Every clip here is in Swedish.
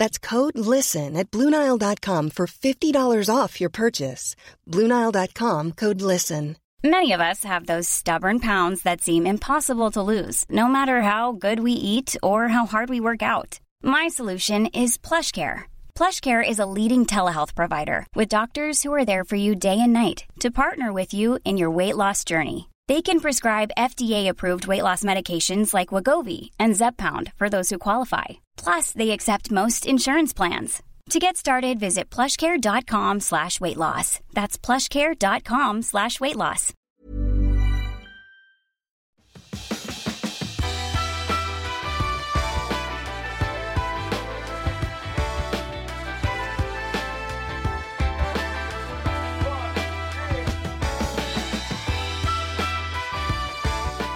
That's code LISTEN at Bluenile.com for $50 off your purchase. Bluenile.com code LISTEN. Many of us have those stubborn pounds that seem impossible to lose, no matter how good we eat or how hard we work out. My solution is PlushCare. PlushCare is a leading telehealth provider with doctors who are there for you day and night to partner with you in your weight loss journey. They can prescribe FDA-approved weight loss medications like Wagovi and Zepbound for those who qualify. Plus, they accept most insurance plans. To get started, visit plushcare.com slash weight loss. That's plushcare.com slash weight loss.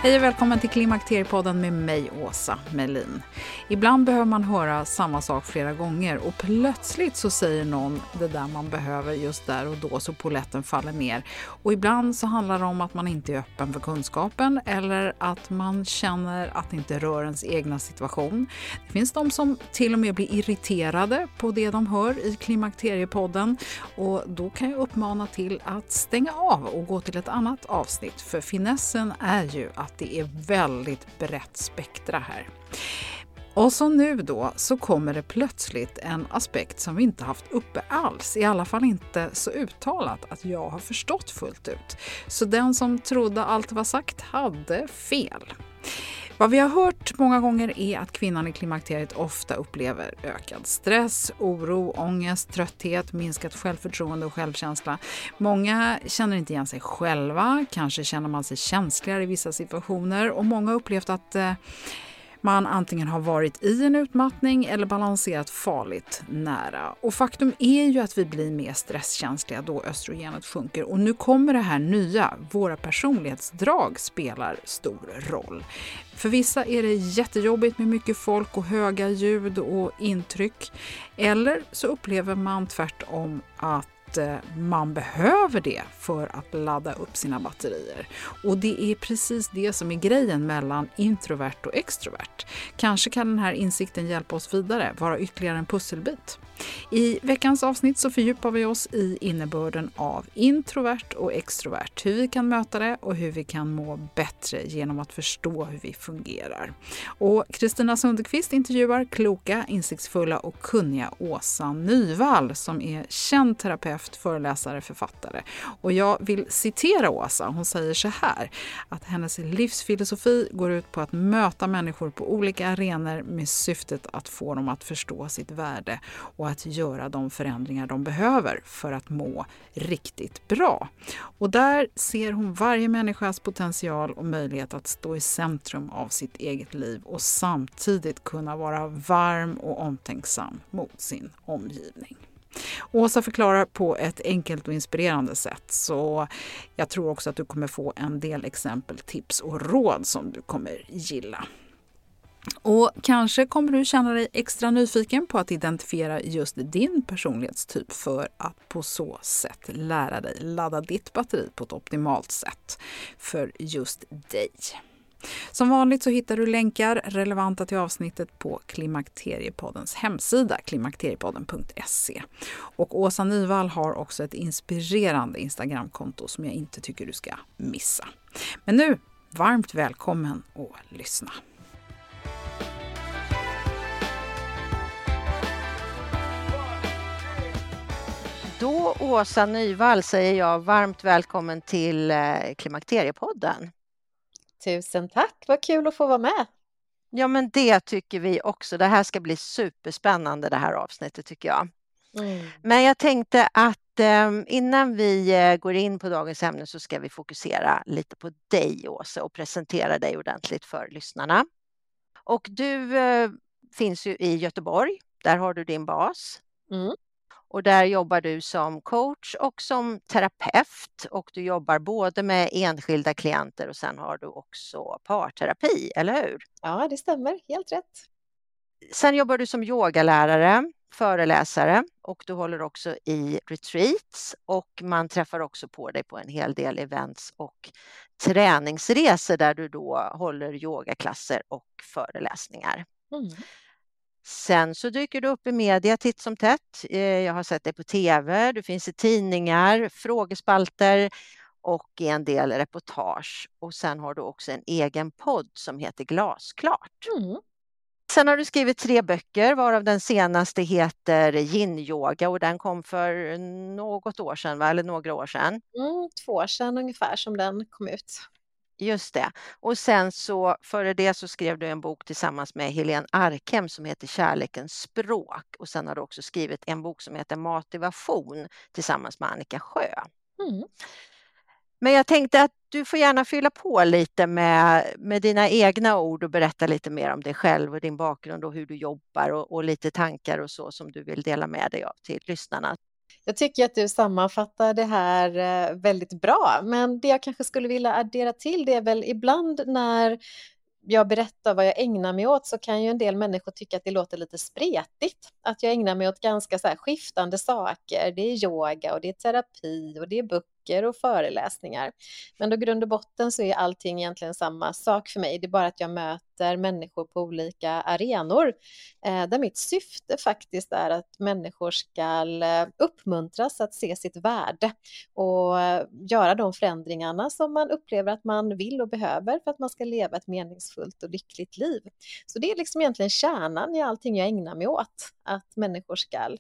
Hej och välkommen till Klimakteriepodden med mig, Åsa Melin. Ibland behöver man höra samma sak flera gånger och plötsligt så säger någon det där man behöver just där och då så poletten faller ner. Och ibland så handlar det om att man inte är öppen för kunskapen eller att man känner att det inte rör ens egna situation. Det finns de som till och med blir irriterade på det de hör i Klimakteriepodden och då kan jag uppmana till att stänga av och gå till ett annat avsnitt för finessen är ju att det är väldigt brett spektra här. Och så nu då så kommer det plötsligt en aspekt som vi inte haft uppe alls, i alla fall inte så uttalat att jag har förstått fullt ut. Så den som trodde allt var sagt hade fel. Vad vi har hört många gånger är att kvinnan i klimakteriet ofta upplever ökad stress, oro, ångest, trötthet, minskat självförtroende och självkänsla. Många känner inte igen sig själva, kanske känner man sig känsligare i vissa situationer och många har upplevt att eh, man antingen har varit i en utmattning eller balanserat farligt nära. Och faktum är ju att vi blir mer stresskänsliga då östrogenet sjunker. Och nu kommer det här nya, våra personlighetsdrag spelar stor roll. För vissa är det jättejobbigt med mycket folk och höga ljud och intryck. Eller så upplever man tvärtom att Eh, man behöver det för att ladda upp sina batterier. Och det är precis det som är grejen mellan introvert och extrovert. Kanske kan den här insikten hjälpa oss vidare, vara ytterligare en pusselbit. I veckans avsnitt så fördjupar vi oss i innebörden av introvert och extrovert, hur vi kan möta det och hur vi kan må bättre genom att förstå hur vi fungerar. Och Kristina Sundekvist intervjuar kloka, insiktsfulla och kunniga Åsa Nyvall som är känd terapeut, föreläsare, författare. Och jag vill citera Åsa. Hon säger så här att hennes livsfilosofi går ut på att möta människor på olika arenor med syftet att få dem att förstå sitt värde och att göra de förändringar de behöver för att må riktigt bra. Och där ser hon varje människas potential och möjlighet att stå i centrum av sitt eget liv och samtidigt kunna vara varm och omtänksam mot sin omgivning. Åsa förklarar på ett enkelt och inspirerande sätt så jag tror också att du kommer få en del exempel, tips och råd som du kommer gilla. Och kanske kommer du känna dig extra nyfiken på att identifiera just din personlighetstyp för att på så sätt lära dig ladda ditt batteri på ett optimalt sätt för just dig. Som vanligt så hittar du länkar relevanta till avsnittet på Klimakteriepoddens hemsida, klimakteriepodden.se. Och Åsa Nyvall har också ett inspirerande Instagramkonto som jag inte tycker du ska missa. Men nu, varmt välkommen att lyssna. Då Åsa Nyvall säger jag varmt välkommen till eh, Klimakteriepodden. Tusen tack, vad kul att få vara med. Ja men det tycker vi också. Det här ska bli superspännande det här avsnittet tycker jag. Mm. Men jag tänkte att eh, innan vi eh, går in på dagens ämne så ska vi fokusera lite på dig Åsa och presentera dig ordentligt för lyssnarna. Och du eh, finns ju i Göteborg, där har du din bas. Mm. Och där jobbar du som coach och som terapeut och du jobbar både med enskilda klienter och sen har du också parterapi, eller hur? Ja, det stämmer. Helt rätt. Sen jobbar du som yogalärare, föreläsare och du håller också i retreats och man träffar också på dig på en hel del events och träningsresor där du då håller yogaklasser och föreläsningar. Mm. Sen så dyker du upp i media titt som tätt. Eh, jag har sett dig på tv, du finns i tidningar, frågespalter och i en del reportage. Och sen har du också en egen podd som heter Glasklart. Mm. Sen har du skrivit tre böcker varav den senaste heter Yin-yoga och den kom för något år sedan, va? eller några år sedan. Mm, två år sedan ungefär som den kom ut. Just det. Och sen så före det så skrev du en bok tillsammans med Helene Arkhem som heter Kärlekens språk och sen har du också skrivit en bok som heter Motivation tillsammans med Annika Sjö. Mm. Men jag tänkte att du får gärna fylla på lite med, med dina egna ord och berätta lite mer om dig själv och din bakgrund och hur du jobbar och, och lite tankar och så som du vill dela med dig av till lyssnarna. Jag tycker att du sammanfattar det här eh, väldigt bra, men det jag kanske skulle vilja addera till det är väl ibland när jag berättar vad jag ägnar mig åt så kan ju en del människor tycka att det låter lite spretigt. Att jag ägnar mig åt ganska så skiftande saker. Det är yoga och det är terapi och det är böcker böcker och föreläsningar. Men då grund och botten så är allting egentligen samma sak för mig. Det är bara att jag möter människor på olika arenor eh, där mitt syfte faktiskt är att människor ska eh, uppmuntras att se sitt värde och eh, göra de förändringarna som man upplever att man vill och behöver för att man ska leva ett meningsfullt och lyckligt liv. Så det är liksom egentligen kärnan i allting jag ägnar mig åt, att människor ska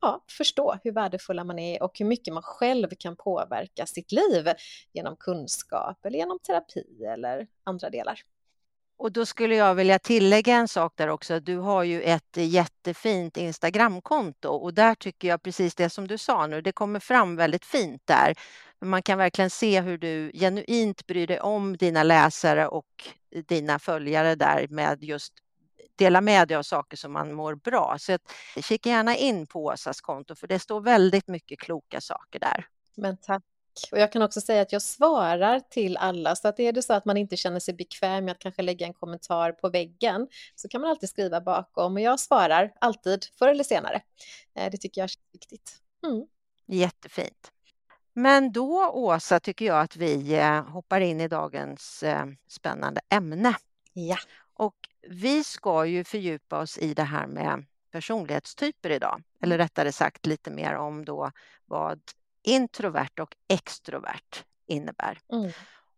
ja, förstå hur värdefulla man är och hur mycket man själv kan påverka sitt liv genom kunskap eller genom terapi eller andra delar. Och då skulle jag vilja tillägga en sak där också. Du har ju ett jättefint Instagramkonto och där tycker jag precis det som du sa nu, det kommer fram väldigt fint där. Man kan verkligen se hur du genuint bryr dig om dina läsare och dina följare där med just dela med dig av saker som man mår bra. Så att, kika gärna in på Åsas konto för det står väldigt mycket kloka saker där. Men tack. Och jag kan också säga att jag svarar till alla, så att är det så att man inte känner sig bekväm med att kanske lägga en kommentar på väggen så kan man alltid skriva bakom och jag svarar alltid, förr eller senare. Eh, det tycker jag är viktigt. Mm. Jättefint. Men då, Åsa, tycker jag att vi eh, hoppar in i dagens eh, spännande ämne. Ja. Och vi ska ju fördjupa oss i det här med personlighetstyper idag, eller mm. rättare sagt lite mer om då vad introvert och extrovert innebär. Mm.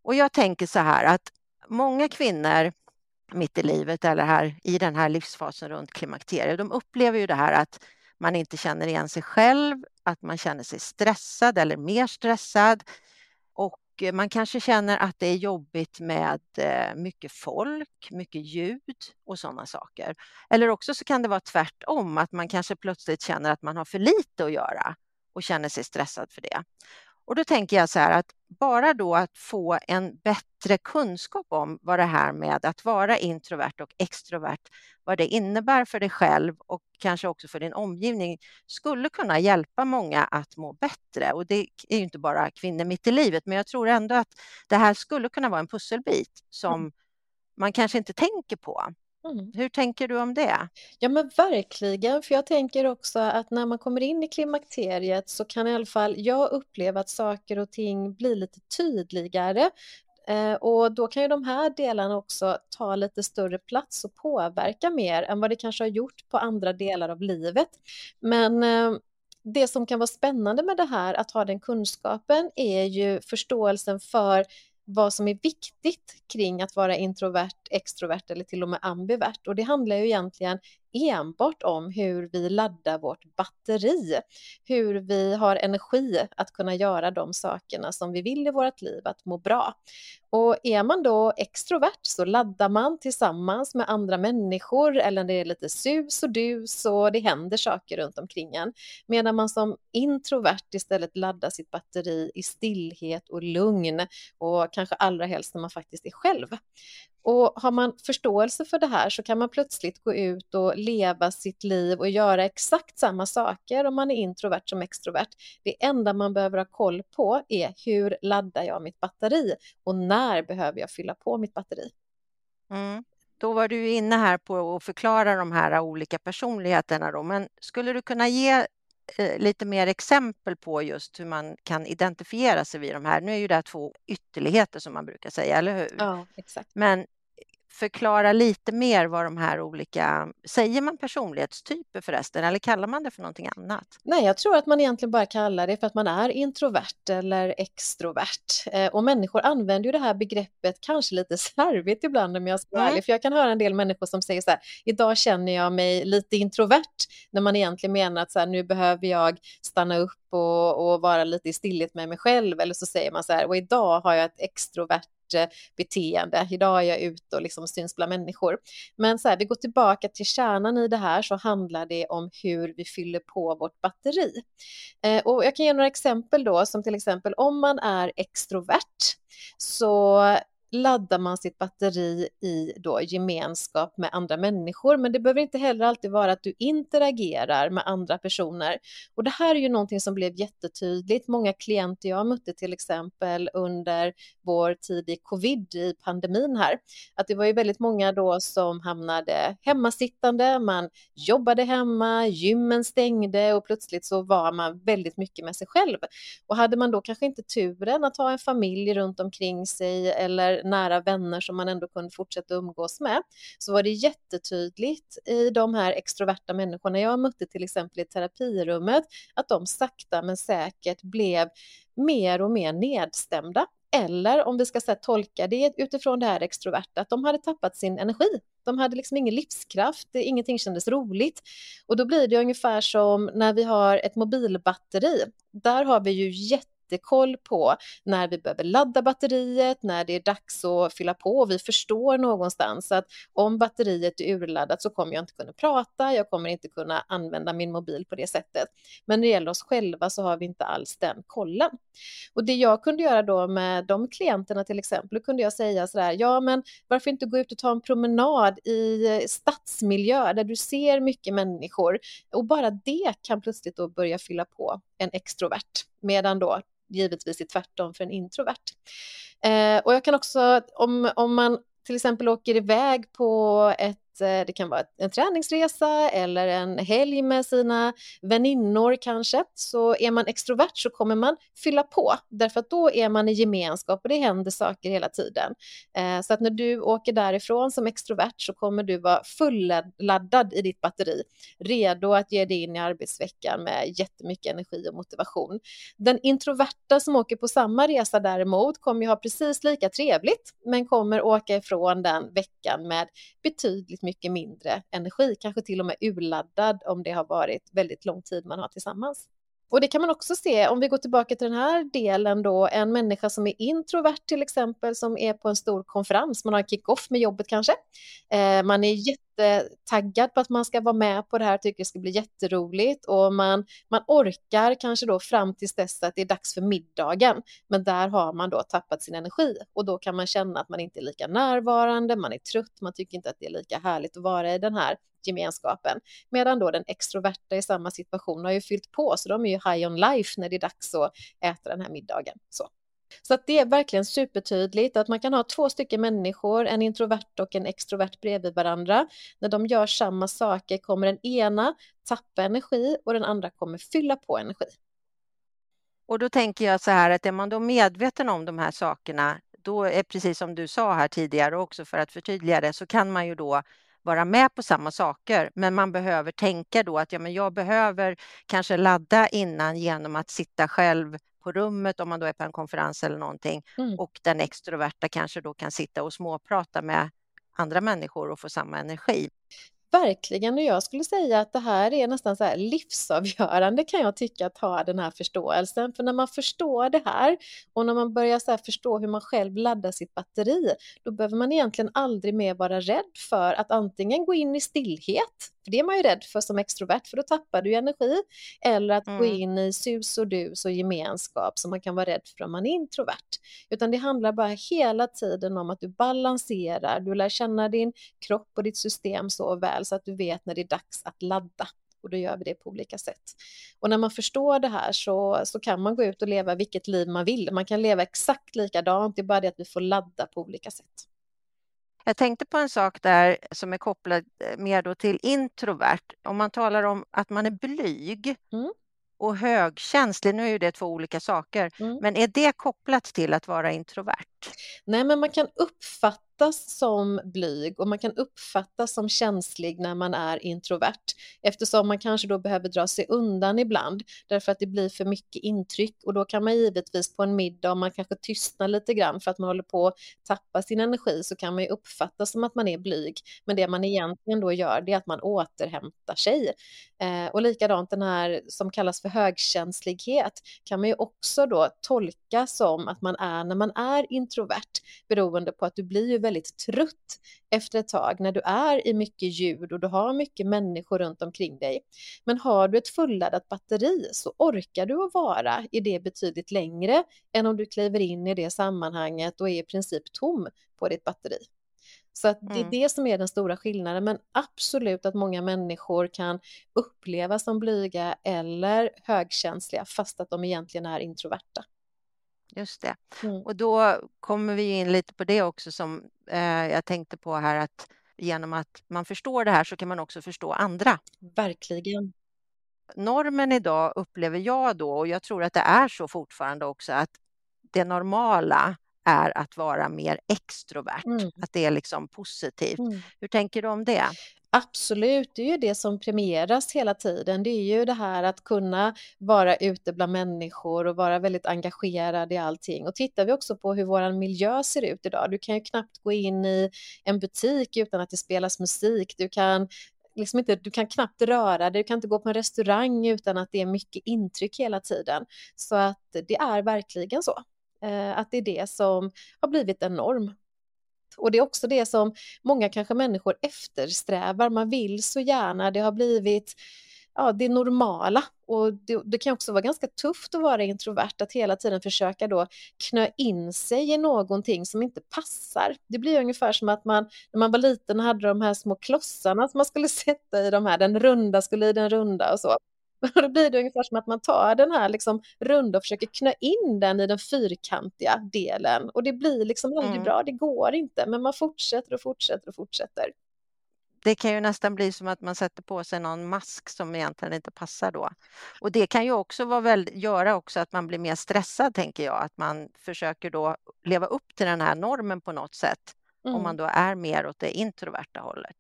Och jag tänker så här att många kvinnor mitt i livet eller här i den här livsfasen runt klimakteriet, de upplever ju det här att man inte känner igen sig själv, att man känner sig stressad eller mer stressad Eh, man kanske känner att det är jobbigt med eh, mycket folk, mycket ljud och sådana saker. Eller också så kan det vara tvärtom, att man kanske plötsligt känner att man har för lite att göra och känner sig stressad för det. Och då tänker jag så här att bara då att få en bättre kunskap om vad det här med att vara introvert och extrovert, vad det innebär för dig själv och kanske också för din omgivning skulle kunna hjälpa många att må bättre. Och det är ju inte bara kvinnor mitt i livet, men jag tror ändå att det här skulle kunna vara en pusselbit som mm. man kanske inte tänker på. Mm. Hur tänker du om det? Ja men verkligen, för jag tänker också att när man kommer in i klimakteriet så kan i alla fall jag uppleva att saker och ting blir lite tydligare eh, och då kan ju de här delarna också ta lite större plats och påverka mer än vad det kanske har gjort på andra delar av livet. Men eh, det som kan vara spännande med det här, att ha den kunskapen, är ju förståelsen för vad som är viktigt kring att vara introvert, extrovert eller till och med ambivert. Och det handlar ju egentligen enbart om hur vi laddar vårt batteri, hur vi har energi att kunna göra de sakerna som vi vill i vårt liv, att må bra. Och är man då extrovert så laddar man tillsammans med andra människor eller det är lite sus och dus och det händer saker runt omkring en. Medan man som introvert istället laddar sitt batteri i stillhet och lugn och kanske allra helst när man faktiskt är själv. Och har man förståelse för det här så kan man plötsligt gå ut och leva sitt liv och göra exakt samma saker om man är introvert som extrovert. Det enda man behöver ha koll på är hur laddar jag mitt batteri och när behöver jag fylla på mitt batteri? Mm. Då var du inne här på att förklara de här olika personligheterna då, men skulle du kunna ge eh, lite mer exempel på just hur man kan identifiera sig vid de här. Nu är ju det två ytterligheter som man brukar säga, eller hur? Ja, exakt. Men förklara lite mer vad de här olika, säger man personlighetstyper förresten eller kallar man det för någonting annat? Nej, jag tror att man egentligen bara kallar det för att man är introvert eller extrovert. Eh, och människor använder ju det här begreppet kanske lite slarvigt ibland om jag ska vara mm. ärlig, för jag kan höra en del människor som säger så här, idag känner jag mig lite introvert, när man egentligen menar att så här, nu behöver jag stanna upp och, och vara lite i stillhet med mig själv, eller så säger man så här, och idag har jag ett extrovert eh, beteende. Idag är jag ute och liksom syns bland människor. Men så här, vi går tillbaka till kärnan i det här så handlar det om hur vi fyller på vårt batteri. Eh, och jag kan ge några exempel då, som till exempel om man är extrovert så laddar man sitt batteri i då gemenskap med andra människor. Men det behöver inte heller alltid vara att du interagerar med andra personer. Och det här är ju någonting som blev jättetydligt. Många klienter jag mötte till exempel under vår tid i covid, i pandemin här, att det var ju väldigt många då som hamnade hemmasittande, man jobbade hemma, gymmen stängde och plötsligt så var man väldigt mycket med sig själv. Och hade man då kanske inte turen att ha en familj runt omkring sig eller nära vänner som man ändå kunde fortsätta umgås med, så var det jättetydligt i de här extroverta människorna jag mötte till exempel i terapirummet, att de sakta men säkert blev mer och mer nedstämda. Eller om vi ska här, tolka det utifrån det här extroverta, att de hade tappat sin energi. De hade liksom ingen livskraft, ingenting kändes roligt. Och då blir det ungefär som när vi har ett mobilbatteri. Där har vi ju jätte jättekoll på när vi behöver ladda batteriet, när det är dags att fylla på. och Vi förstår någonstans att om batteriet är urladdat så kommer jag inte kunna prata, jag kommer inte kunna använda min mobil på det sättet. Men när det gäller oss själva så har vi inte alls den kollen. Och det jag kunde göra då med de klienterna till exempel, då kunde jag säga sådär, ja men varför inte gå ut och ta en promenad i stadsmiljö där du ser mycket människor och bara det kan plötsligt då börja fylla på en extrovert. Medan då givetvis är tvärtom för en introvert. Eh, och jag kan också, om, om man till exempel åker iväg på ett Eh, det kan vara en träningsresa eller en helg med sina väninnor kanske. Så är man extrovert så kommer man fylla på därför att då är man i gemenskap och det händer saker hela tiden. Eh, så att när du åker därifrån som extrovert så kommer du vara fulladdad i ditt batteri, redo att ge dig in i arbetsveckan med jättemycket energi och motivation. Den introverta som åker på samma resa däremot kommer ju ha precis lika trevligt men kommer åka ifrån den veckan med betydligt mycket mindre energi, kanske till och med urladdad om det har varit väldigt lång tid man har tillsammans. Och det kan man också se om vi går tillbaka till den här delen då, en människa som är introvert till exempel, som är på en stor konferens, man har en kick-off med jobbet kanske. Eh, man är jätte jättetaggad på att man ska vara med på det här, tycker det ska bli jätteroligt och man, man orkar kanske då fram tills dess att det är dags för middagen. Men där har man då tappat sin energi och då kan man känna att man inte är lika närvarande, man är trött, man tycker inte att det är lika härligt att vara i den här gemenskapen. Medan då den extroverta i samma situation har ju fyllt på, så de är ju high on life när det är dags att äta den här middagen. Så. Så att det är verkligen supertydligt att man kan ha två stycken människor, en introvert och en extrovert bredvid varandra. När de gör samma saker kommer den ena tappa energi och den andra kommer fylla på energi. Och då tänker jag så här att är man då medveten om de här sakerna, då är precis som du sa här tidigare också för att förtydliga det, så kan man ju då vara med på samma saker. Men man behöver tänka då att ja, men jag behöver kanske ladda innan genom att sitta själv på rummet om man då är på en konferens eller någonting mm. och den extroverta kanske då kan sitta och småprata med andra människor och få samma energi. Verkligen, och jag skulle säga att det här är nästan så här livsavgörande kan jag tycka att ha den här förståelsen. För när man förstår det här och när man börjar så förstå hur man själv laddar sitt batteri, då behöver man egentligen aldrig mer vara rädd för att antingen gå in i stillhet, för det är man ju rädd för som extrovert, för då tappar du energi, eller att mm. gå in i sus och dus och gemenskap som man kan vara rädd för om man är introvert. Utan det handlar bara hela tiden om att du balanserar, du lär känna din kropp och ditt system så väl så att du vet när det är dags att ladda och då gör vi det på olika sätt. Och när man förstår det här så, så kan man gå ut och leva vilket liv man vill. Man kan leva exakt likadant, det är bara det att vi får ladda på olika sätt. Jag tänkte på en sak där som är kopplad eh, mer då till introvert. Om man talar om att man är blyg mm. och högkänslig, nu är det två olika saker, mm. men är det kopplat till att vara introvert? Nej, men man kan uppfattas som blyg och man kan uppfattas som känslig när man är introvert eftersom man kanske då behöver dra sig undan ibland därför att det blir för mycket intryck och då kan man givetvis på en middag om man kanske tystnar lite grann för att man håller på att tappa sin energi så kan man ju uppfattas som att man är blyg. Men det man egentligen då gör det är att man återhämtar sig. Eh, och likadant den här som kallas för högkänslighet kan man ju också då tolka som att man är när man är introvert beroende på att du blir ju väldigt väldigt trött efter ett tag när du är i mycket ljud och du har mycket människor runt omkring dig. Men har du ett fulladdat batteri så orkar du att vara i det betydligt längre än om du kliver in i det sammanhanget och är i princip tom på ditt batteri. Så att det är mm. det som är den stora skillnaden, men absolut att många människor kan upplevas som blyga eller högkänsliga fast att de egentligen är introverta. Just det. Mm. Och då kommer vi in lite på det också som eh, jag tänkte på här att genom att man förstår det här så kan man också förstå andra. Verkligen. Normen idag upplever jag då, och jag tror att det är så fortfarande också, att det normala är att vara mer extrovert, mm. att det är liksom positivt. Mm. Hur tänker du om det? Absolut, det är ju det som premieras hela tiden. Det är ju det här att kunna vara ute bland människor och vara väldigt engagerad i allting. Och tittar vi också på hur vår miljö ser ut idag, du kan ju knappt gå in i en butik utan att det spelas musik. Du kan liksom inte, du kan knappt röra dig, du kan inte gå på en restaurang utan att det är mycket intryck hela tiden. Så att det är verkligen så. Eh, att det är det som har blivit en norm och det är också det som många kanske människor eftersträvar. Man vill så gärna, det har blivit ja, det normala. Och det, det, kan också vara ganska tufft att vara introvert, att hela tiden försöka då knö in sig i någonting som inte passar. Det blir ungefär som att man, när man var liten hade de här små klossarna som man skulle sätta i de här, den runda skulle i den runda och så. Då blir det ungefär som att man tar den här liksom runda och försöker knö in den i den fyrkantiga delen och det blir liksom aldrig mm. bra, det går inte, men man fortsätter och fortsätter och fortsätter. Det kan ju nästan bli som att man sätter på sig någon mask som egentligen inte passar då. Och det kan ju också vara väl, göra också att man blir mer stressad, tänker jag, att man försöker då leva upp till den här normen på något sätt, mm. om man då är mer åt det introverta hållet.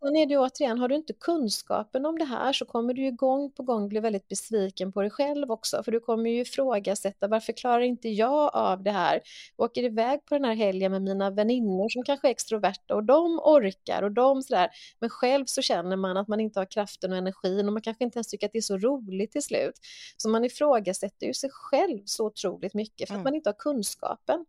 Sen är det återigen, har du inte kunskapen om det här så kommer du ju gång på gång bli väldigt besviken på dig själv också, för du kommer ju ifrågasätta varför klarar inte jag av det här? Jag åker iväg på den här helgen med mina väninnor som kanske är extroverta och de orkar och de sådär, men själv så känner man att man inte har kraften och energin och man kanske inte ens tycker att det är så roligt till slut. Så man ifrågasätter ju sig själv så otroligt mycket för att mm. man inte har kunskapen.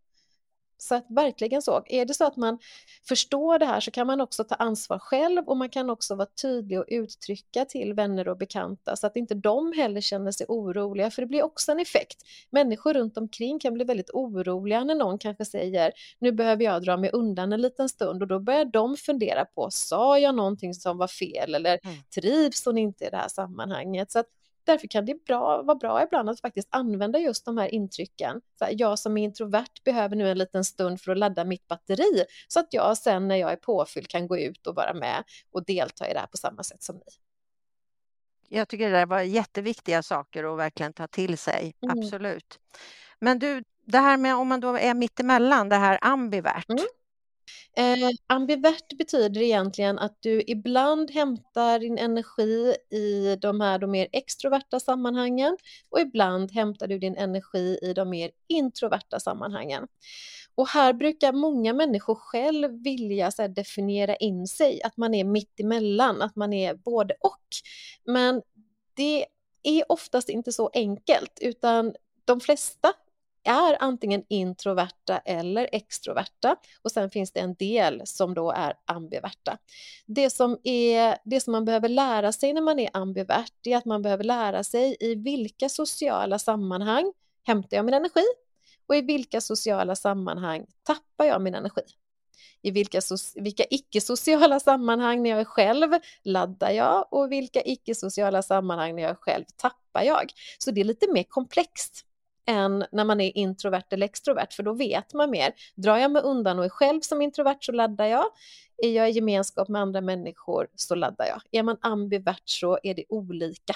Så att verkligen så. Är det så att man förstår det här så kan man också ta ansvar själv och man kan också vara tydlig och uttrycka till vänner och bekanta så att inte de heller känner sig oroliga för det blir också en effekt. Människor runt omkring kan bli väldigt oroliga när någon kanske säger nu behöver jag dra mig undan en liten stund och då börjar de fundera på sa jag någonting som var fel eller mm. trivs hon inte i det här sammanhanget? Så att Därför kan det bra, vara bra ibland att faktiskt använda just de här intrycken. Så här, jag som är introvert behöver nu en liten stund för att ladda mitt batteri så att jag sen när jag är påfylld kan gå ut och vara med och delta i det här på samma sätt som ni. Jag tycker det där var jätteviktiga saker att verkligen ta till sig, mm. absolut. Men du, det här med om man då är mittemellan, det här ambivert. Mm. Eh, ambivert betyder egentligen att du ibland hämtar din energi i de här de mer extroverta sammanhangen och ibland hämtar du din energi i de mer introverta sammanhangen. Och här brukar många människor själv vilja så definiera in sig, att man är mitt emellan, att man är både och. Men det är oftast inte så enkelt, utan de flesta är antingen introverta eller extroverta och sen finns det en del som då är ambiverta. Det som, är, det som man behöver lära sig när man är ambivert är att man behöver lära sig i vilka sociala sammanhang hämtar jag min energi och i vilka sociala sammanhang tappar jag min energi. I vilka, vilka icke-sociala sammanhang när jag är själv laddar jag och vilka icke-sociala sammanhang när jag är själv tappar jag. Så det är lite mer komplext än när man är introvert eller extrovert, för då vet man mer. Drar jag mig undan och är själv som introvert så laddar jag. Är jag i gemenskap med andra människor så laddar jag. Är man ambivert så är det olika.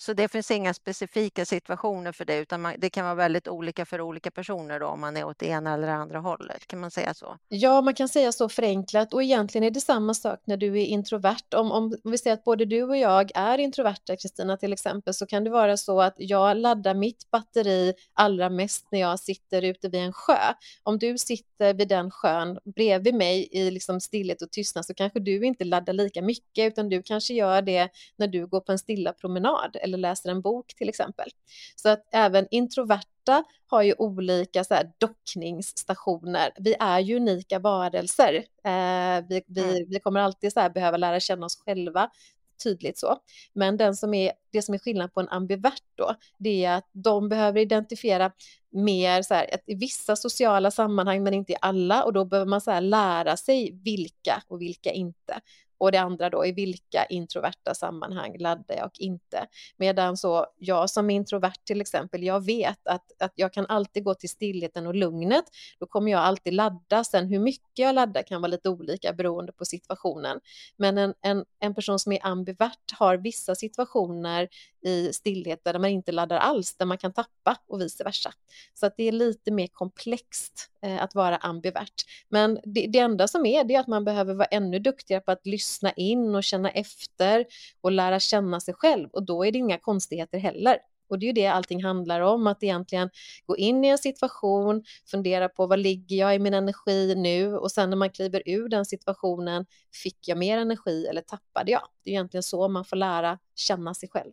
Så det finns inga specifika situationer för det, utan man, det kan vara väldigt olika för olika personer då, om man är åt det ena eller andra hållet. Kan man säga så? Ja, man kan säga så förenklat och egentligen är det samma sak när du är introvert. Om, om vi säger att både du och jag är introverta, Kristina till exempel, så kan det vara så att jag laddar mitt batteri allra mest när jag sitter ute vid en sjö. Om du sitter vid den sjön bredvid mig i liksom stillhet och tystnad så kanske du inte laddar lika mycket, utan du kanske gör det när du går på en stilla promenad eller läser en bok till exempel. Så att även introverta har ju olika så här, dockningsstationer. Vi är ju unika varelser. Eh, vi, vi, mm. vi, kommer alltid så här, behöva lära känna oss själva tydligt så. Men den som är, det som är skillnad på en ambivert då, det är att de behöver identifiera mer så här, i vissa sociala sammanhang men inte i alla och då behöver man så här, lära sig vilka och vilka inte. Och det andra då, i vilka introverta sammanhang laddar jag och inte? Medan så jag som introvert till exempel, jag vet att, att jag kan alltid gå till stillheten och lugnet. Då kommer jag alltid ladda. Sen hur mycket jag laddar kan vara lite olika beroende på situationen. Men en, en, en person som är ambivert har vissa situationer i stillhet där man inte laddar alls, där man kan tappa och vice versa. Så att det är lite mer komplext eh, att vara ambivert. Men det, det enda som är, det är att man behöver vara ännu duktigare på att lyssna in och känna efter och lära känna sig själv och då är det inga konstigheter heller. Och det är ju det allting handlar om, att egentligen gå in i en situation, fundera på vad ligger jag i min energi nu och sen när man kliver ur den situationen, fick jag mer energi eller tappade jag? Det är egentligen så man får lära känna sig själv.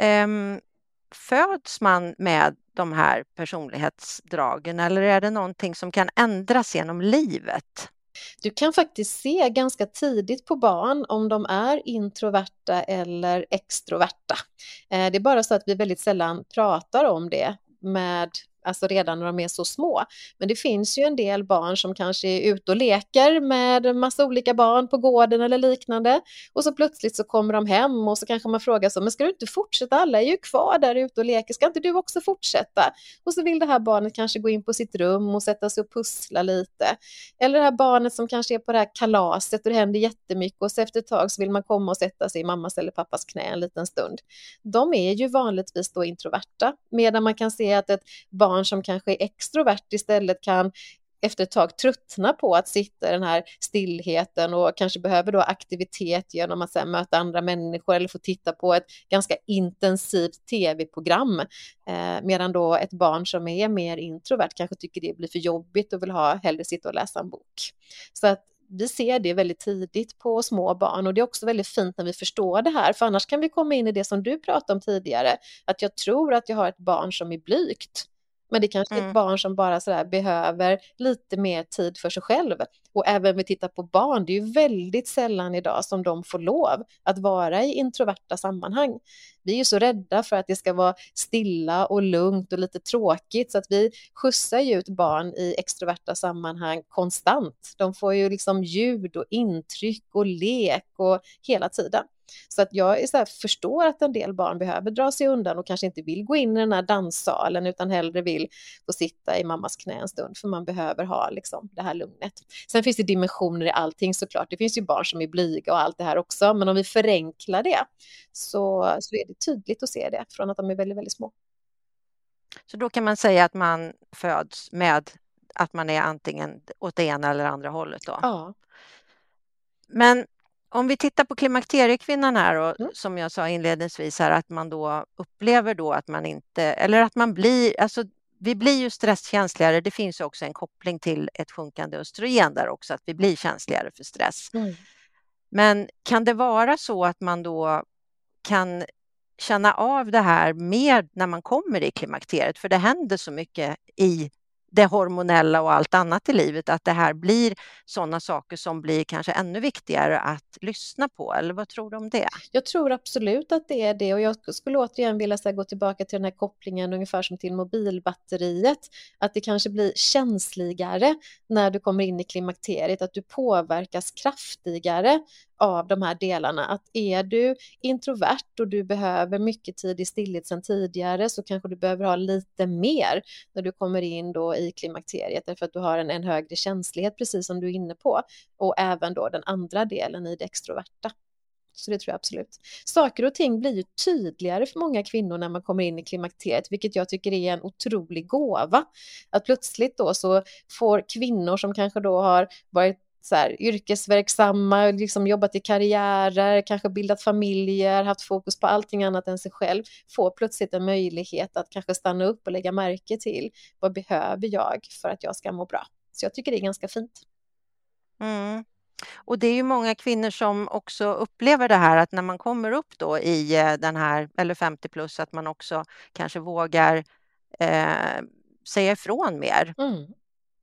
Ehm, föds man med de här personlighetsdragen eller är det någonting som kan ändras genom livet? Du kan faktiskt se ganska tidigt på barn om de är introverta eller extroverta. Eh, det är bara så att vi väldigt sällan pratar om det med alltså redan när de är så små. Men det finns ju en del barn som kanske är ute och leker med en massa olika barn på gården eller liknande och så plötsligt så kommer de hem och så kanske man frågar så, men ska du inte fortsätta? Alla är ju kvar där ute och leker, ska inte du också fortsätta? Och så vill det här barnet kanske gå in på sitt rum och sätta sig och pussla lite. Eller det här barnet som kanske är på det här kalaset och det händer jättemycket och så efter ett tag så vill man komma och sätta sig i mammas eller pappas knä en liten stund. De är ju vanligtvis då introverta, medan man kan se att ett barn som kanske är extrovert istället kan efter ett tag tröttna på att sitta i den här stillheten och kanske behöver då aktivitet genom att här, möta andra människor eller få titta på ett ganska intensivt tv-program. Eh, medan då ett barn som är mer introvert kanske tycker det blir för jobbigt och vill ha hellre sitta och läsa en bok. Så att vi ser det väldigt tidigt på små barn och det är också väldigt fint när vi förstår det här, för annars kan vi komma in i det som du pratade om tidigare, att jag tror att jag har ett barn som är blygt. Men det kanske är ett mm. barn som bara sådär behöver lite mer tid för sig själv. Och även om vi tittar på barn, det är ju väldigt sällan idag som de får lov att vara i introverta sammanhang. Vi är ju så rädda för att det ska vara stilla och lugnt och lite tråkigt så att vi skjutsar ju ut barn i extroverta sammanhang konstant. De får ju liksom ljud och intryck och lek och hela tiden. Så att jag så här, förstår att en del barn behöver dra sig undan och kanske inte vill gå in i den här danssalen utan hellre vill få sitta i mammas knä en stund för man behöver ha liksom, det här lugnet. Sen finns det dimensioner i allting såklart. Det finns ju barn som är blyga och allt det här också, men om vi förenklar det så, så är det tydligt att se det från att de är väldigt, väldigt små. Så då kan man säga att man föds med att man är antingen åt det ena eller andra hållet då? Ja. Men om vi tittar på klimakteriekvinnan här och mm. som jag sa inledningsvis här att man då upplever då att man inte, eller att man blir, alltså vi blir ju stresskänsligare. Det finns också en koppling till ett sjunkande östrogen där också, att vi blir känsligare för stress. Mm. Men kan det vara så att man då kan känna av det här mer när man kommer i klimakteriet? För det händer så mycket i det hormonella och allt annat i livet, att det här blir sådana saker som blir kanske ännu viktigare att lyssna på, eller vad tror du om det? Jag tror absolut att det är det och jag skulle återigen vilja här, gå tillbaka till den här kopplingen ungefär som till mobilbatteriet, att det kanske blir känsligare när du kommer in i klimakteriet, att du påverkas kraftigare av de här delarna. Att är du introvert och du behöver mycket tid i stillhet sedan tidigare så kanske du behöver ha lite mer när du kommer in då i klimakteriet därför att du har en, en högre känslighet precis som du är inne på och även då den andra delen i det extroverta. Så det tror jag absolut. Saker och ting blir ju tydligare för många kvinnor när man kommer in i klimakteriet, vilket jag tycker är en otrolig gåva. Att plötsligt då så får kvinnor som kanske då har varit så här, yrkesverksamma, liksom jobbat i karriärer, kanske bildat familjer, haft fokus på allting annat än sig själv, får plötsligt en möjlighet att kanske stanna upp och lägga märke till vad behöver jag för att jag ska må bra. Så jag tycker det är ganska fint. Mm. Och det är ju många kvinnor som också upplever det här att när man kommer upp då i eh, den här, eller 50 plus, att man också kanske vågar eh, säga ifrån mer. Mm.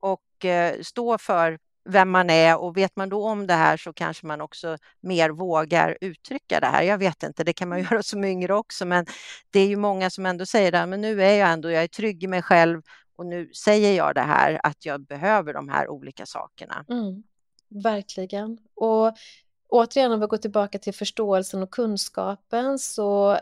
Och eh, stå för vem man är och vet man då om det här så kanske man också mer vågar uttrycka det här. Jag vet inte, det kan man göra som yngre också, men det är ju många som ändå säger det, men nu är jag ändå, jag är trygg i mig själv och nu säger jag det här att jag behöver de här olika sakerna. Mm, verkligen. Och återigen om vi går tillbaka till förståelsen och kunskapen så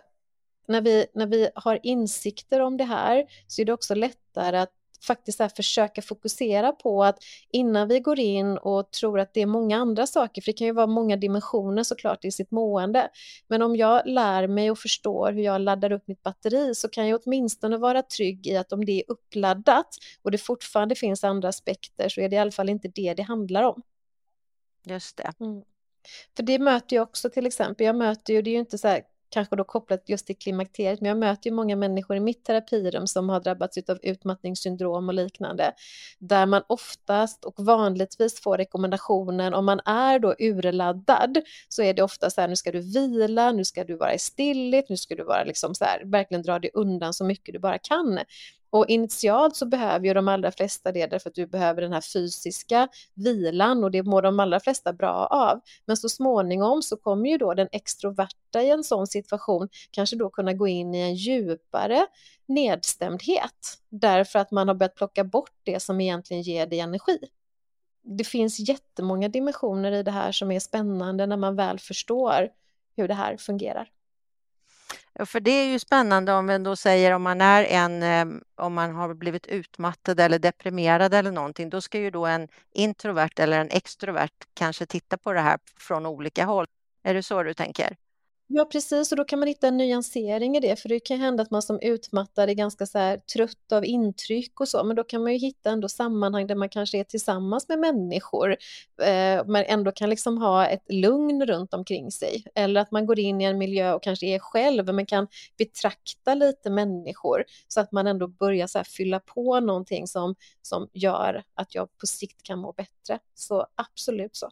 när vi, när vi har insikter om det här så är det också lättare att faktiskt här försöka fokusera på att innan vi går in och tror att det är många andra saker, för det kan ju vara många dimensioner såklart i sitt mående, men om jag lär mig och förstår hur jag laddar upp mitt batteri så kan jag åtminstone vara trygg i att om det är uppladdat och det fortfarande finns andra aspekter så är det i alla fall inte det det handlar om. Just det. Mm. För det möter jag också till exempel, jag möter ju, det är ju inte så här kanske då kopplat just till klimakteriet, men jag möter ju många människor i mitt terapirum som har drabbats av utmattningssyndrom och liknande, där man oftast och vanligtvis får rekommendationen om man är då urladdad så är det ofta så här, nu ska du vila, nu ska du vara i stillhet, nu ska du vara liksom så här, verkligen dra dig undan så mycket du bara kan. Och initialt så behöver ju de allra flesta det därför att du behöver den här fysiska vilan och det mår de allra flesta bra av. Men så småningom så kommer ju då den extroverta i en sån situation kanske då kunna gå in i en djupare nedstämdhet därför att man har börjat plocka bort det som egentligen ger dig energi. Det finns jättemånga dimensioner i det här som är spännande när man väl förstår hur det här fungerar. För det är ju spännande om vi då säger om man är en, eh, om man har blivit utmattad eller deprimerad eller någonting, då ska ju då en introvert eller en extrovert kanske titta på det här från olika håll. Är det så du tänker? Ja, precis, och då kan man hitta en nyansering i det, för det kan hända att man som utmattad är ganska så här trött av intryck och så, men då kan man ju hitta ändå sammanhang där man kanske är tillsammans med människor, eh, men ändå kan liksom ha ett lugn runt omkring sig. Eller att man går in i en miljö och kanske är själv, men kan betrakta lite människor, så att man ändå börjar så fylla på någonting som, som gör att jag på sikt kan må bättre. Så absolut så.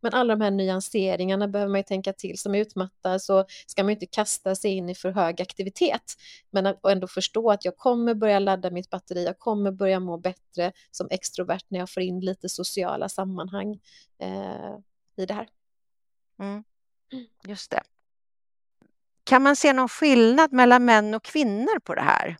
Men alla de här nyanseringarna behöver man ju tänka till. Som utmattad så ska man ju inte kasta sig in i för hög aktivitet, men att ändå förstå att jag kommer börja ladda mitt batteri, jag kommer börja må bättre som extrovert när jag får in lite sociala sammanhang eh, i det här. Mm. Just det. Kan man se någon skillnad mellan män och kvinnor på det här?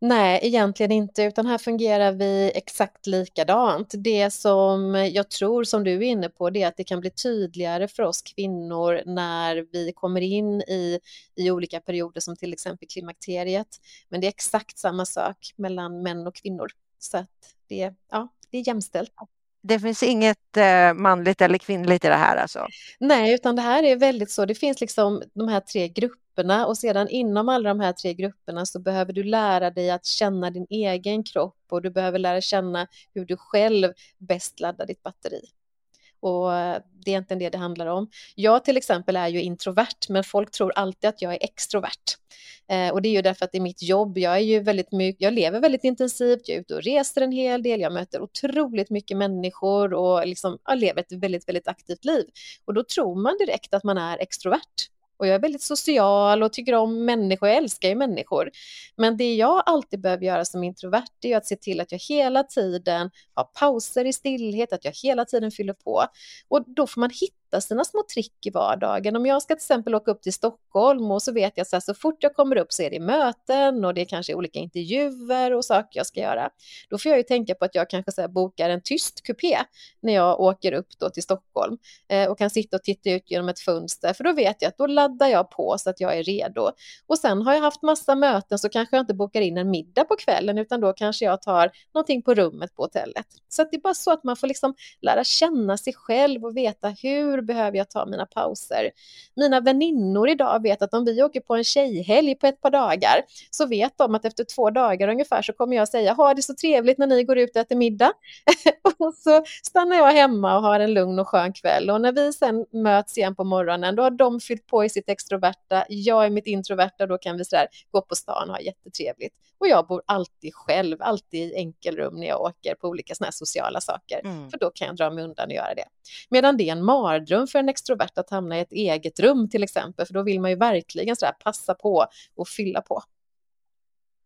Nej, egentligen inte, utan här fungerar vi exakt likadant. Det som jag tror, som du är inne på, det är att det kan bli tydligare för oss kvinnor när vi kommer in i, i olika perioder, som till exempel klimakteriet. Men det är exakt samma sak mellan män och kvinnor. Så att det, ja, det är jämställt. Det finns inget eh, manligt eller kvinnligt i det här alltså? Nej, utan det här är väldigt så, det finns liksom de här tre grupperna och sedan inom alla de här tre grupperna så behöver du lära dig att känna din egen kropp och du behöver lära känna hur du själv bäst laddar ditt batteri. Och det är egentligen det det handlar om. Jag till exempel är ju introvert, men folk tror alltid att jag är extrovert. Eh, och det är ju därför att det är mitt jobb. Jag är ju väldigt mycket, jag lever väldigt intensivt, jag är ute och reser en hel del, jag möter otroligt mycket människor och liksom, jag lever ett väldigt, väldigt aktivt liv. Och då tror man direkt att man är extrovert. Och jag är väldigt social och tycker om människor, jag älskar ju människor. Men det jag alltid behöver göra som introvert är att se till att jag hela tiden har pauser i stillhet, att jag hela tiden fyller på. Och då får man hitta hitta sina små trick i vardagen. Om jag ska till exempel åka upp till Stockholm och så vet jag så här, så fort jag kommer upp så är det möten och det är kanske olika intervjuer och saker jag ska göra. Då får jag ju tänka på att jag kanske så här, bokar en tyst kupé när jag åker upp då till Stockholm eh, och kan sitta och titta ut genom ett fönster för då vet jag att då laddar jag på så att jag är redo. Och sen har jag haft massa möten så kanske jag inte bokar in en middag på kvällen utan då kanske jag tar någonting på rummet på hotellet. Så att det är bara så att man får liksom lära känna sig själv och veta hur hur behöver jag ta mina pauser? Mina väninnor idag vet att om vi åker på en tjejhelg på ett par dagar så vet de att efter två dagar ungefär så kommer jag säga ha det så trevligt när ni går ut och äter middag. och så stannar jag hemma och har en lugn och skön kväll och när vi sen möts igen på morgonen då har de fyllt på i sitt extroverta, jag är mitt introverta och då kan vi så gå på stan och ha jättetrevligt. Och jag bor alltid själv, alltid i enkelrum när jag åker på olika såna sociala saker, mm. för då kan jag dra mig undan och göra det. Medan det är en mardröm för en extrovert att hamna i ett eget rum till exempel, för då vill man ju verkligen så passa på och fylla på.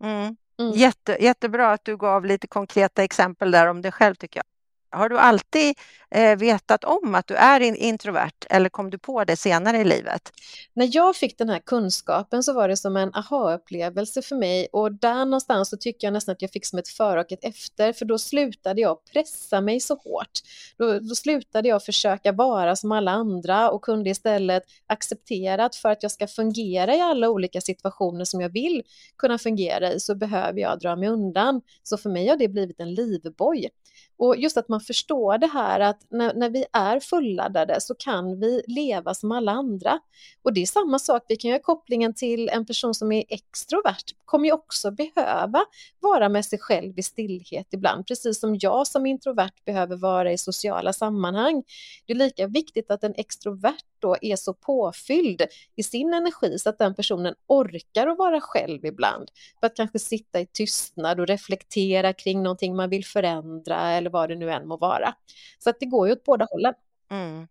Mm. Mm. Jätte, jättebra att du gav lite konkreta exempel där om dig själv tycker jag. Har du alltid eh, vetat om att du är introvert eller kom du på det senare i livet? När jag fick den här kunskapen så var det som en aha-upplevelse för mig och där någonstans så tycker jag nästan att jag fick som ett före och ett efter för då slutade jag pressa mig så hårt. Då, då slutade jag försöka vara som alla andra och kunde istället acceptera att för att jag ska fungera i alla olika situationer som jag vill kunna fungera i så behöver jag dra mig undan. Så för mig har det blivit en livboj. Och just att man förstår det här att när, när, vi är fulladdade så kan vi leva som alla andra. Och det är samma sak, vi kan göra kopplingen till en person som är extrovert, kommer ju också behöva vara med sig själv i stillhet ibland, precis som jag som introvert behöver vara i sociala sammanhang. Det är lika viktigt att en extrovert då är så påfylld i sin energi så att den personen orkar att vara själv ibland. För att kanske sitta i tystnad och reflektera kring någonting man vill förändra eller vad det nu än må vara. Så att det går ju åt båda hållen. Mm.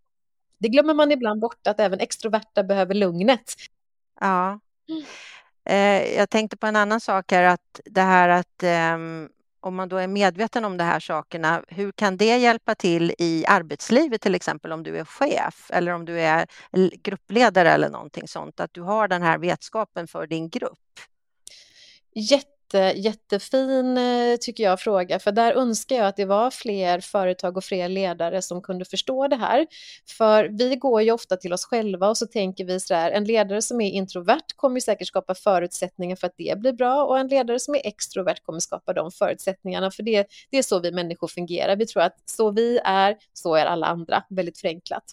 Det glömmer man ibland bort att även extroverta behöver lugnet. Ja. Eh, jag tänkte på en annan sak här, att det här att um, om man då är medveten om de här sakerna, hur kan det hjälpa till i arbetslivet till exempel om du är chef eller om du är gruppledare eller någonting sånt, att du har den här vetskapen för din grupp? Jätte jätte, jättefin, eh, tycker jag, fråga, för där önskar jag att det var fler företag och fler ledare som kunde förstå det här. För vi går ju ofta till oss själva och så tänker vi så här, en ledare som är introvert kommer säkert skapa förutsättningar för att det blir bra och en ledare som är extrovert kommer skapa de förutsättningarna, för det, det är så vi människor fungerar. Vi tror att så vi är, så är alla andra, väldigt förenklat.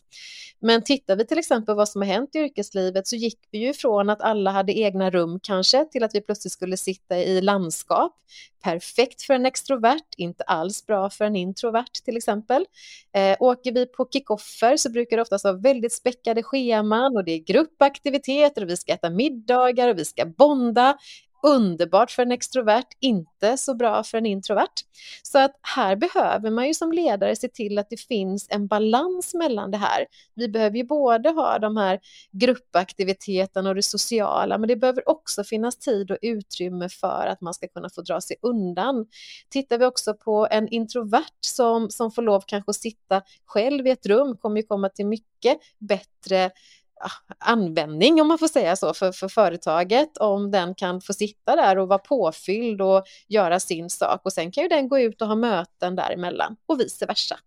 Men tittar vi till exempel vad som har hänt i yrkeslivet så gick vi ju från att alla hade egna rum kanske till att vi plötsligt skulle sitta i landskap. Perfekt för en extrovert, inte alls bra för en introvert till exempel. Eh, åker vi på kickoffer så brukar det oftast vara väldigt späckade scheman och det är gruppaktiviteter och vi ska äta middagar och vi ska bonda underbart för en extrovert, inte så bra för en introvert. Så att här behöver man ju som ledare se till att det finns en balans mellan det här. Vi behöver ju både ha de här gruppaktiviteterna och det sociala, men det behöver också finnas tid och utrymme för att man ska kunna få dra sig undan. Tittar vi också på en introvert som, som får lov kanske att sitta själv i ett rum kommer ju komma till mycket bättre användning, om man får säga så, för, för företaget, om den kan få sitta där och vara påfylld och göra sin sak. Och sen kan ju den gå ut och ha möten däremellan och vice versa.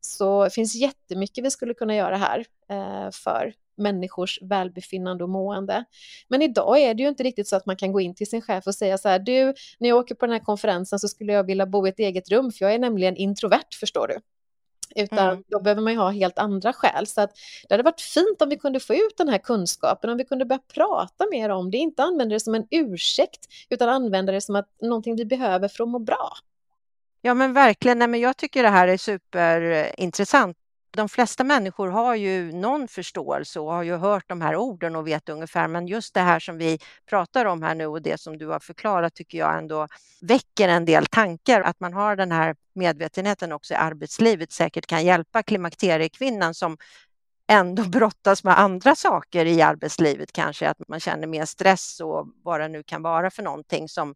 Så det finns jättemycket vi skulle kunna göra här eh, för människors välbefinnande och mående. Men idag är det ju inte riktigt så att man kan gå in till sin chef och säga så här, du, när jag åker på den här konferensen så skulle jag vilja bo i ett eget rum, för jag är nämligen introvert, förstår du utan mm. då behöver man ju ha helt andra skäl. Så att det hade varit fint om vi kunde få ut den här kunskapen, om vi kunde börja prata mer om det, inte använda det som en ursäkt, utan använda det som att någonting vi behöver för att må bra. Ja men verkligen, Nej, men jag tycker det här är superintressant de flesta människor har ju någon förståelse och har ju hört de här orden och vet ungefär, men just det här som vi pratar om här nu och det som du har förklarat tycker jag ändå väcker en del tankar. Att man har den här medvetenheten också i arbetslivet säkert kan hjälpa klimakteriekvinnan som ändå brottas med andra saker i arbetslivet kanske, att man känner mer stress och vad det nu kan vara för någonting som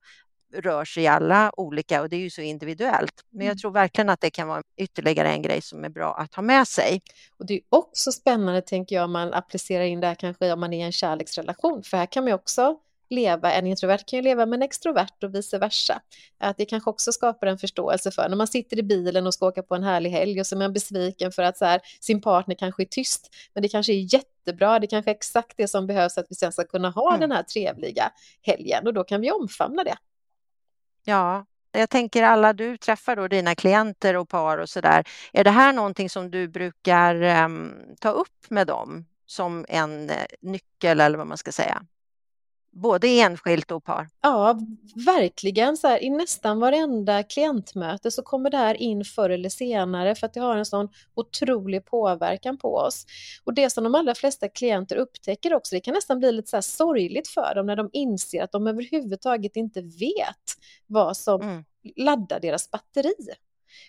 rör sig i alla olika och det är ju så individuellt. Men jag mm. tror verkligen att det kan vara ytterligare en grej som är bra att ha med sig. Och det är också spännande, tänker jag, om man applicerar in det här kanske om man är i en kärleksrelation, för här kan man ju också leva, en introvert kan ju leva med en extrovert och vice versa. Att det kanske också skapar en förståelse för när man sitter i bilen och ska åka på en härlig helg och så är man besviken för att så här, sin partner kanske är tyst, men det kanske är jättebra, det kanske är exakt det som behövs att vi sen ska kunna ha mm. den här trevliga helgen och då kan vi omfamna det. Ja, jag tänker alla du träffar då, dina klienter och par och sådär. Är det här någonting som du brukar um, ta upp med dem som en uh, nyckel eller vad man ska säga? Både enskilt och par. Ja, verkligen. Så här, I nästan varenda klientmöte så kommer det här in förr eller senare för att det har en sån otrolig påverkan på oss. Och det som de allra flesta klienter upptäcker också, det kan nästan bli lite så här sorgligt för dem när de inser att de överhuvudtaget inte vet vad som mm. laddar deras batteri.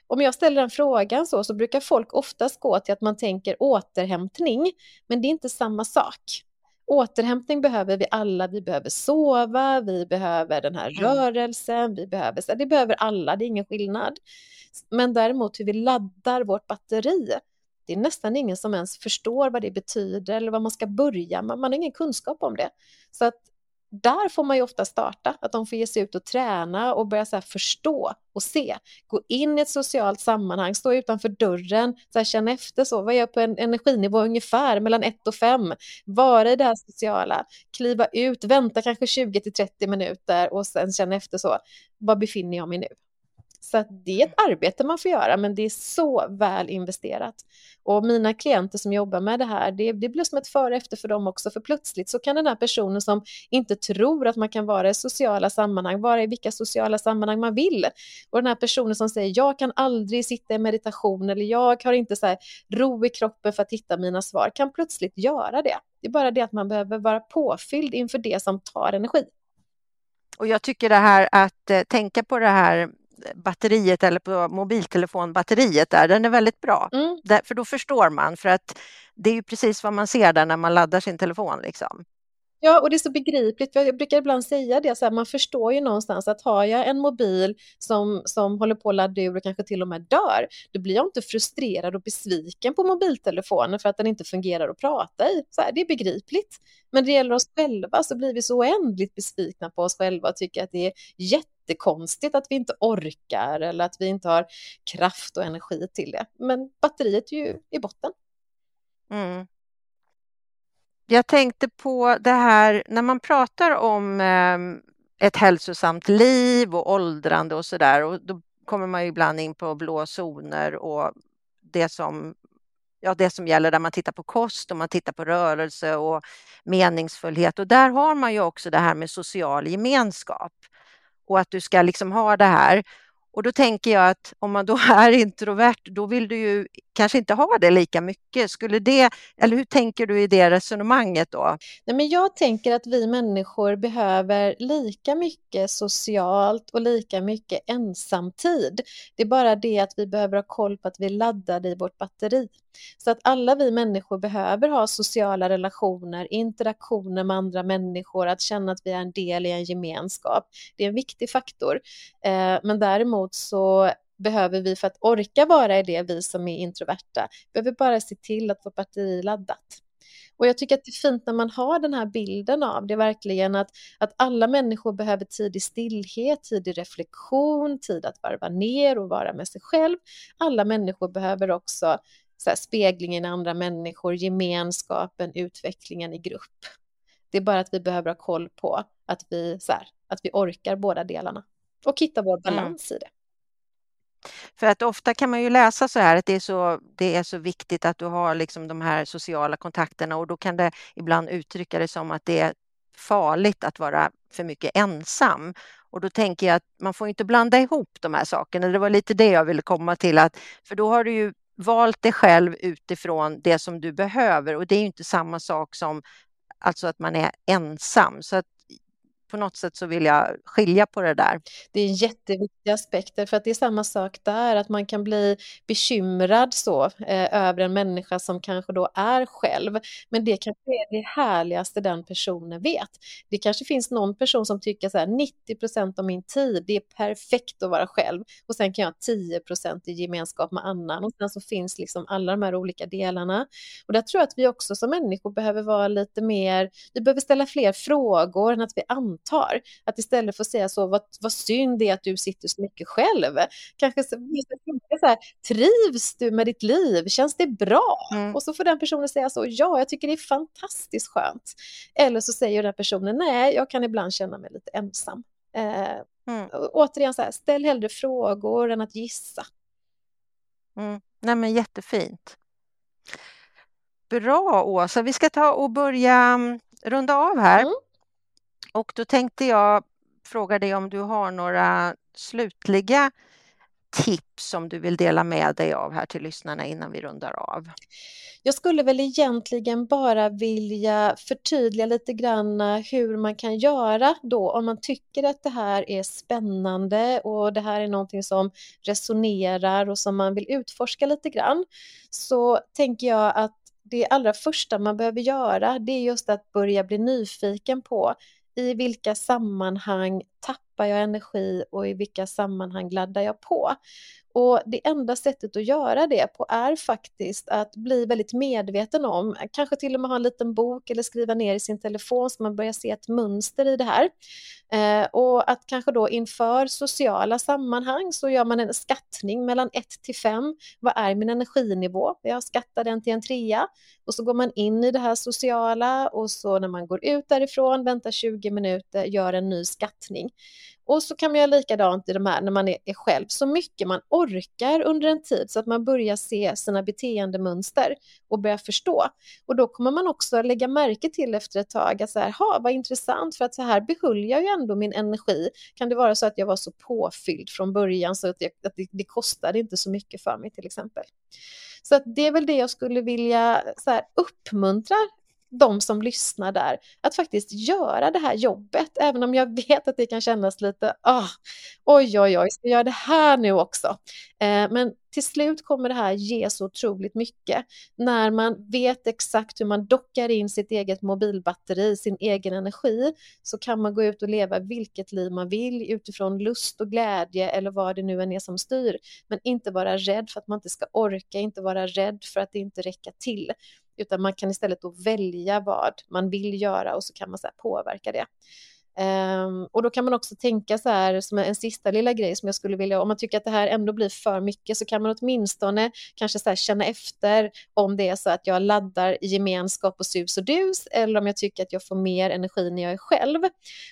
Om jag ställer den frågan så, så brukar folk oftast gå till att man tänker återhämtning, men det är inte samma sak. Återhämtning behöver vi alla. Vi behöver sova, vi behöver den här mm. rörelsen, vi behöver, det behöver alla, det är ingen skillnad. Men däremot hur vi laddar vårt batteri, det är nästan ingen som ens förstår vad det betyder eller vad man ska börja med. Man har ingen kunskap om det. Så att där får man ju ofta starta, att de får ge sig ut och träna och börja så förstå och se. Gå in i ett socialt sammanhang, stå utanför dörren, så här, känna efter så, vad är jag på en energinivå ungefär mellan 1 och 5? Vara i det här sociala, kliva ut, vänta kanske 20 till 30 minuter och sen känna efter så, var befinner jag mig nu? Så det är ett arbete man får göra, men det är så väl investerat. Och mina klienter som jobbar med det här, det, det blir som ett före och efter för dem också, för plötsligt så kan den här personen som inte tror att man kan vara i sociala sammanhang, vara i vilka sociala sammanhang man vill. Och den här personen som säger, jag kan aldrig sitta i meditation eller jag har inte så här ro i kroppen för att hitta mina svar, kan plötsligt göra det. Det är bara det att man behöver vara påfylld inför det som tar energi. Och jag tycker det här att eh, tänka på det här batteriet eller på mobiltelefonbatteriet där, den är väldigt bra. Mm. för då förstår man, för att det är ju precis vad man ser där när man laddar sin telefon. Liksom. Ja, och det är så begripligt. Jag brukar ibland säga det, så här, man förstår ju någonstans att har jag en mobil som, som håller på att ladda ur och kanske till och med dör, då blir jag inte frustrerad och besviken på mobiltelefonen för att den inte fungerar att prata i. Så här, det är begripligt. Men det gäller oss själva så blir vi så oändligt besvikna på oss själva och tycker att det är jättekonstigt att vi inte orkar eller att vi inte har kraft och energi till det. Men batteriet är ju i botten. Mm. Jag tänkte på det här när man pratar om eh, ett hälsosamt liv och åldrande och så där och då kommer man ju ibland in på blå zoner och det som, ja, det som gäller där man tittar på kost och man tittar på rörelse och meningsfullhet och där har man ju också det här med social gemenskap och att du ska liksom ha det här. Och då tänker jag att om man då är introvert, då vill du ju kanske inte ha det lika mycket. Skulle det, eller hur tänker du i det resonemanget då? Nej, men jag tänker att vi människor behöver lika mycket socialt och lika mycket ensamtid. Det är bara det att vi behöver ha koll på att vi laddar i vårt batteri. Så att alla vi människor behöver ha sociala relationer, interaktioner med andra människor, att känna att vi är en del i en gemenskap. Det är en viktig faktor. Eh, men däremot så behöver vi för att orka vara i det, vi som är introverta, behöver bara se till att vårt batteri är laddat. Och jag tycker att det är fint när man har den här bilden av det verkligen att, att alla människor behöver tid i stillhet, tid i reflektion, tid att varva ner och vara med sig själv. Alla människor behöver också så här, speglingen i andra människor, gemenskapen, utvecklingen i grupp. Det är bara att vi behöver ha koll på att vi, så här, att vi orkar båda delarna och hitta vår mm. balans mm. i det. För att ofta kan man ju läsa så här att det är så, det är så viktigt att du har liksom de här sociala kontakterna och då kan det ibland uttrycka det som att det är farligt att vara för mycket ensam. Och då tänker jag att man får inte blanda ihop de här sakerna. Det var lite det jag ville komma till, att, för då har du ju valt dig själv utifrån det som du behöver och det är inte samma sak som alltså att man är ensam. Så att på något sätt så vill jag skilja på det där. Det är jätteviktiga aspekter, för att det är samma sak där, att man kan bli bekymrad så eh, över en människa som kanske då är själv, men det kanske är det härligaste den personen vet. Det kanske finns någon person som tycker så här 90 procent av min tid, det är perfekt att vara själv och sen kan jag ha 10 procent i gemenskap med annan och sen så finns liksom alla de här olika delarna. Och där tror jag att vi också som människor behöver vara lite mer, vi behöver ställa fler frågor än att vi använder antar. Att istället för att säga så, vad, vad synd det är att du sitter så mycket själv. Kanske så, så här, trivs du med ditt liv? Känns det bra? Mm. Och så får den personen säga så, ja, jag tycker det är fantastiskt skönt. Eller så säger den personen, nej, jag kan ibland känna mig lite ensam. Eh, mm. Återigen, så här, ställ hellre frågor än att gissa. Mm. Nej, men jättefint. Bra Åsa, vi ska ta och börja mm, runda av här. Mm. Och då tänkte jag fråga dig om du har några slutliga tips som du vill dela med dig av här till lyssnarna innan vi rundar av? Jag skulle väl egentligen bara vilja förtydliga lite grann hur man kan göra då om man tycker att det här är spännande och det här är någonting som resonerar och som man vill utforska lite grann. Så tänker jag att det allra första man behöver göra det är just att börja bli nyfiken på i vilka sammanhang tappar jag energi och i vilka sammanhang laddar jag på? Och det enda sättet att göra det på är faktiskt att bli väldigt medveten om, kanske till och med ha en liten bok eller skriva ner i sin telefon så man börjar se ett mönster i det här. Eh, och att kanske då inför sociala sammanhang så gör man en skattning mellan 1 till 5. Vad är min energinivå? Jag skattar den till en trea och så går man in i det här sociala och så när man går ut därifrån, väntar 20 minuter, gör en ny skattning. Och så kan man göra likadant i de här när man är, är, själv, så mycket man orkar under en tid så att man börjar se sina beteendemönster och börjar förstå. Och då kommer man också lägga märke till efter ett tag att så här, ha, vad intressant för att så här behöll jag ju ändå min energi. Kan det vara så att jag var så påfylld från början så att, jag, att det, det kostade inte så mycket för mig till exempel. Så att det är väl det jag skulle vilja så här, uppmuntra de som lyssnar där att faktiskt göra det här jobbet, även om jag vet att det kan kännas lite ah, oj, oj, oj, ska jag göra det här nu också? Eh, men till slut kommer det här ge så otroligt mycket. När man vet exakt hur man dockar in sitt eget mobilbatteri, sin egen energi, så kan man gå ut och leva vilket liv man vill utifrån lust och glädje eller vad det nu än är som styr, men inte vara rädd för att man inte ska orka, inte vara rädd för att det inte räcker till utan man kan istället då välja vad man vill göra och så kan man så påverka det. Um, och då kan man också tänka så här som en sista lilla grej som jag skulle vilja, om man tycker att det här ändå blir för mycket så kan man åtminstone kanske så känna efter om det är så att jag laddar gemenskap och sus och dus eller om jag tycker att jag får mer energi när jag är själv.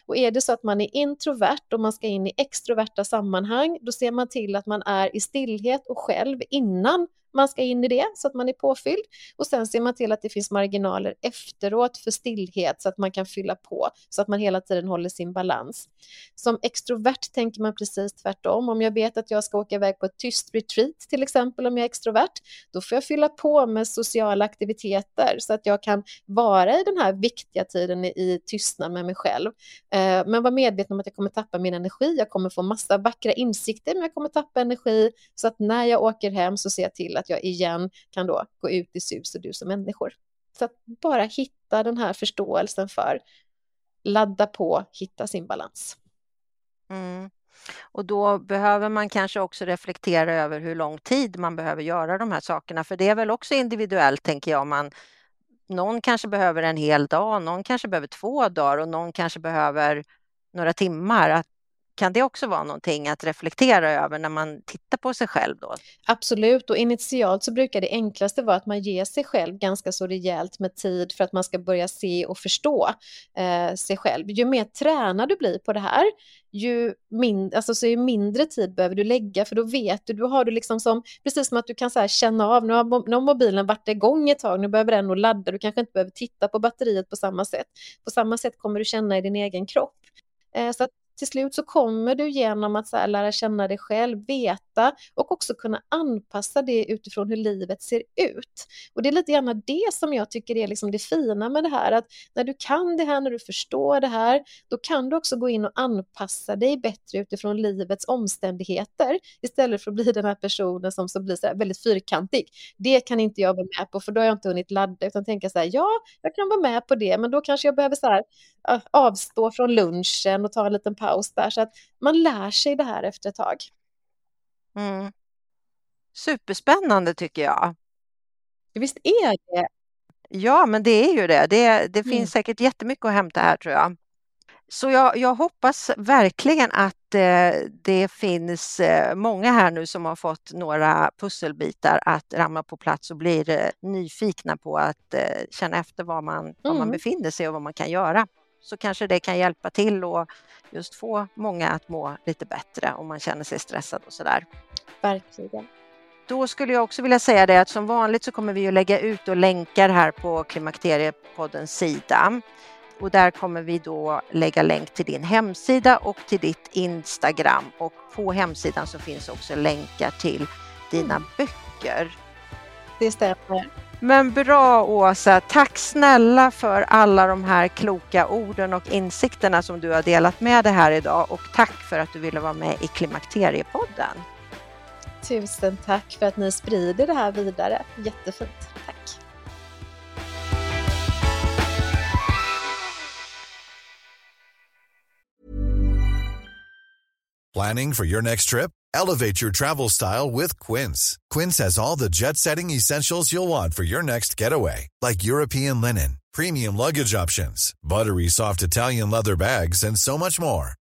Och är det så att man är introvert och man ska in i extroverta sammanhang, då ser man till att man är i stillhet och själv innan man ska in i det så att man är påfylld och sen ser man till att det finns marginaler efteråt för stillhet så att man kan fylla på så att man hela tiden håller sin balans. Som extrovert tänker man precis tvärtom. Om jag vet att jag ska åka iväg på ett tyst retreat till exempel om jag är extrovert, då får jag fylla på med sociala aktiviteter så att jag kan vara i den här viktiga tiden i tystnad med mig själv. Eh, men var medveten om att jag kommer tappa min energi, jag kommer få massa vackra insikter, men jag kommer tappa energi så att när jag åker hem så ser jag till att att jag igen kan då gå ut i sus och dus som människor. Så att bara hitta den här förståelsen för ladda på, hitta sin balans. Mm. Och då behöver man kanske också reflektera över hur lång tid man behöver göra de här sakerna, för det är väl också individuellt tänker jag. Man, någon kanske behöver en hel dag, någon kanske behöver två dagar och någon kanske behöver några timmar. Att kan det också vara någonting att reflektera över när man tittar på sig själv då? Absolut, och initialt så brukar det enklaste vara att man ger sig själv ganska så rejält med tid för att man ska börja se och förstå eh, sig själv. Ju mer tränad du blir på det här, ju, min, alltså, så ju mindre tid behöver du lägga för då vet du, då har du liksom som, precis som att du kan så känna av, nu har, nu har mobilen varit igång ett tag, nu behöver den nog ladda, du kanske inte behöver titta på batteriet på samma sätt. På samma sätt kommer du känna i din egen kropp. Eh, så att till slut så kommer du genom att så här, lära känna dig själv, veta och också kunna anpassa det utifrån hur livet ser ut. Och det är lite grann det som jag tycker är liksom det fina med det här, att när du kan det här, när du förstår det här, då kan du också gå in och anpassa dig bättre utifrån livets omständigheter istället för att bli den här personen som så blir så väldigt fyrkantig. Det kan inte jag vara med på, för då har jag inte hunnit ladda, utan tänka så här, ja, jag kan vara med på det, men då kanske jag behöver så här, avstå från lunchen och ta en liten paus där, så att man lär sig det här efter ett tag. Mm. Superspännande tycker jag. Visst är det? Ja, men det är ju det. Det, det finns mm. säkert jättemycket att hämta här tror jag. Så jag, jag hoppas verkligen att eh, det finns eh, många här nu som har fått några pusselbitar att ramla på plats och blir eh, nyfikna på att eh, känna efter var man, mm. var man mm. befinner sig och vad man kan göra. Så kanske det kan hjälpa till och just få många att må lite bättre om man känner sig stressad och sådär. Verkligen. Då skulle jag också vilja säga det att som vanligt så kommer vi att lägga ut och länkar här på Klimakteriepoddens sida. Och där kommer vi då lägga länk till din hemsida och till ditt Instagram och på hemsidan så finns också länkar till dina böcker. Det stämmer. Men bra Åsa, tack snälla för alla de här kloka orden och insikterna som du har delat med dig här idag och tack för att du ville vara med i Klimakteriepodden. Tusen tack för att ni sprider det här vidare. Jättefint. Tack. Planning for your next trip? Elevate your travel style with Quince. Quince has all the jet-setting essentials you'll want for your next getaway, like European linen, premium luggage options, buttery soft Italian leather bags, and so much more.